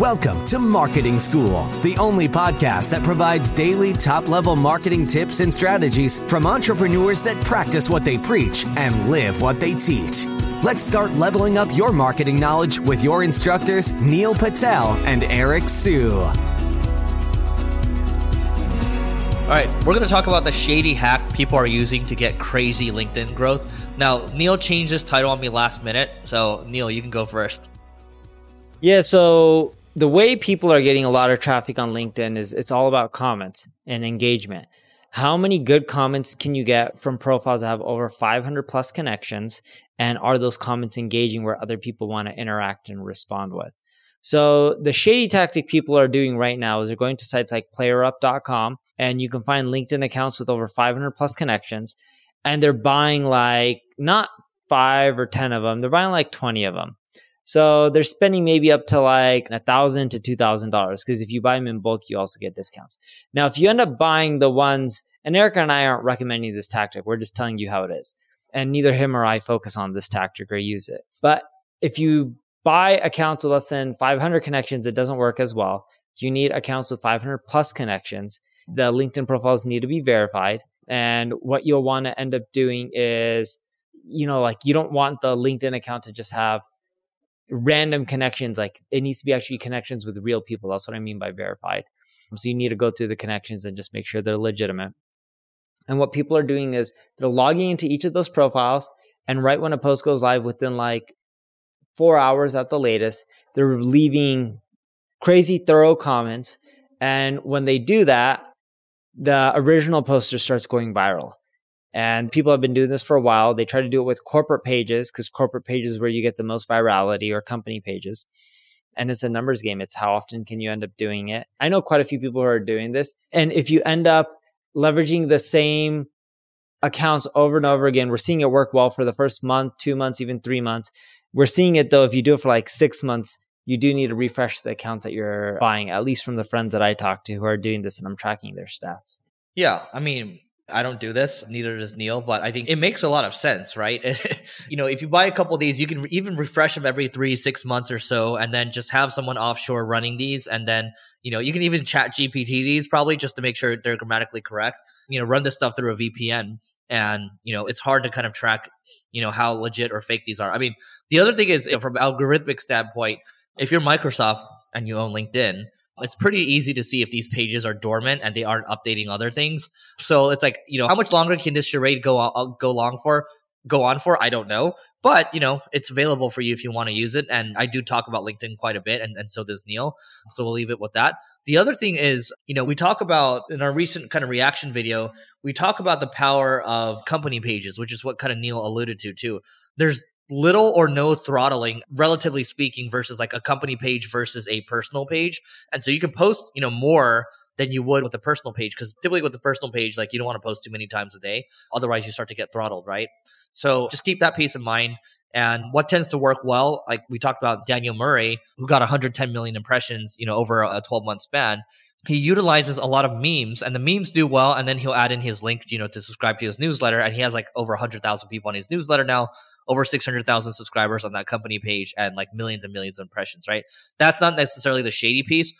Welcome to Marketing School, the only podcast that provides daily top level marketing tips and strategies from entrepreneurs that practice what they preach and live what they teach. Let's start leveling up your marketing knowledge with your instructors, Neil Patel and Eric Siu. All right, we're going to talk about the shady hack people are using to get crazy LinkedIn growth. Now, Neil changed his title on me last minute, so Neil, you can go first. Yeah, so the way people are getting a lot of traffic on LinkedIn is it's all about comments and engagement. How many good comments can you get from profiles that have over 500 plus connections? And are those comments engaging where other people want to interact and respond with? So the shady tactic people are doing right now is they're going to sites like playerup.com and you can find LinkedIn accounts with over 500 plus connections and they're buying like not five or 10 of them. They're buying like 20 of them. So they're spending maybe up to like a thousand to two thousand dollars because if you buy them in bulk, you also get discounts. Now, if you end up buying the ones, and Erica and I aren't recommending this tactic, we're just telling you how it is, and neither him or I focus on this tactic or use it. But if you buy accounts with less than 500 connections, it doesn't work as well. You need accounts with 500 plus connections. The LinkedIn profiles need to be verified, and what you'll want to end up doing is, you know, like you don't want the LinkedIn account to just have random connections. Like it needs to be actually connections with real people. That's what I mean by verified. So you need to go through the connections and just make sure they're legitimate. And what people are doing is they're logging into each of those profiles. And right when a post goes live within like four hours at the latest, they're leaving crazy thorough comments. And when they do that, the original poster starts going viral. And people have been doing this for a while. They try to do it with corporate pages because corporate pages where you get the most virality or company pages. And it's a numbers game. It's how often can you end up doing it? I know quite a few people who are doing this. And if you end up leveraging the same accounts over and over again, we're seeing it work well for the first month, two months, even three months. We're seeing it though, if you do it for like six months, you do need to refresh the accounts that you're buying, at least from the friends that I talk to who are doing this and I'm tracking their stats. Yeah. I mean, I don't do this, neither does Neil, but I think it makes a lot of sense, right? you know, if you buy a couple of these, you can even refresh them every three, six months or so, and then just have someone offshore running these. And then, you know, you can even chat GPT these probably just to make sure they're grammatically correct. You know, run this stuff through a VPN. And, you know, it's hard to kind of track, you know, how legit or fake these are. I mean, the other thing is from algorithmic standpoint, if you're Microsoft and you own LinkedIn, it's pretty easy to see if these pages are dormant and they aren't updating other things. So it's like, you know, how much longer can this charade go on, uh, go long for? Go on for? I don't know, but you know, it's available for you if you want to use it. And I do talk about LinkedIn quite a bit, and, and so does Neil. So we'll leave it with that. The other thing is, you know, we talk about in our recent kind of reaction video, we talk about the power of company pages, which is what kind of Neil alluded to too. There's little or no throttling relatively speaking versus like a company page versus a personal page. And so you can post you know more than you would with a personal page because typically with the personal page like you don't want to post too many times a day. Otherwise you start to get throttled right? So just keep that piece in mind and what tends to work well like we talked about daniel murray who got 110 million impressions you know over a 12 month span he utilizes a lot of memes and the memes do well and then he'll add in his link you know to subscribe to his newsletter and he has like over 100000 people on his newsletter now over 600,000 subscribers on that company page and like millions and millions of impressions, right? That's not necessarily the shady piece.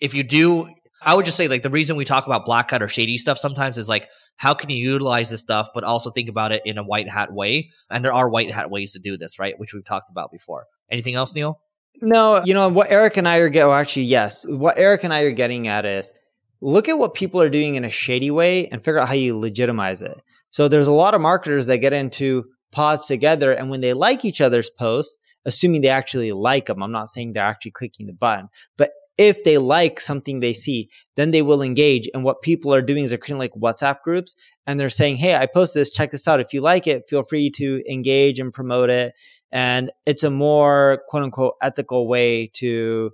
If you do, I would just say like the reason we talk about black hat or shady stuff sometimes is like how can you utilize this stuff, but also think about it in a white hat way. And there are white hat ways to do this, right? Which we've talked about before. Anything else, Neil? No, you know what Eric and I are getting. Well, oh, actually, yes. What Eric and I are getting at is look at what people are doing in a shady way and figure out how you legitimize it. So there's a lot of marketers that get into pods together. And when they like each other's posts, assuming they actually like them, I'm not saying they're actually clicking the button, but if they like something they see, then they will engage. And what people are doing is they're creating like WhatsApp groups and they're saying, Hey, I posted this, check this out. If you like it, feel free to engage and promote it. And it's a more quote unquote ethical way to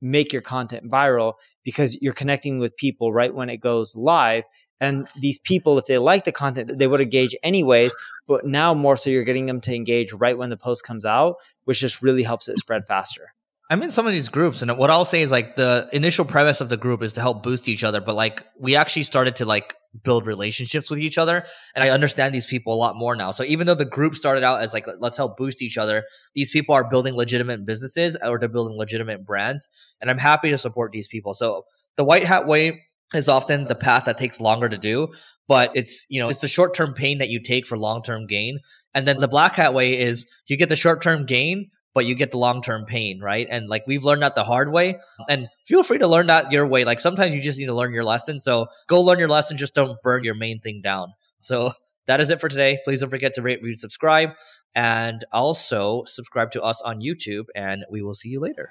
make your content viral because you're connecting with people right when it goes live and these people, if they like the content, they would engage anyways. But now more so, you're getting them to engage right when the post comes out, which just really helps it spread faster. I'm in some of these groups, and what I'll say is like the initial premise of the group is to help boost each other. But like we actually started to like build relationships with each other. And I understand these people a lot more now. So even though the group started out as like, let's help boost each other, these people are building legitimate businesses or they're building legitimate brands. And I'm happy to support these people. So the white hat way is often the path that takes longer to do, but it's, you know, it's the short term pain that you take for long term gain. And then the black hat way is you get the short term gain, but you get the long term pain, right? And like we've learned that the hard way. And feel free to learn that your way. Like sometimes you just need to learn your lesson. So go learn your lesson. Just don't burn your main thing down. So that is it for today. Please don't forget to rate, read, subscribe, and also subscribe to us on YouTube. And we will see you later.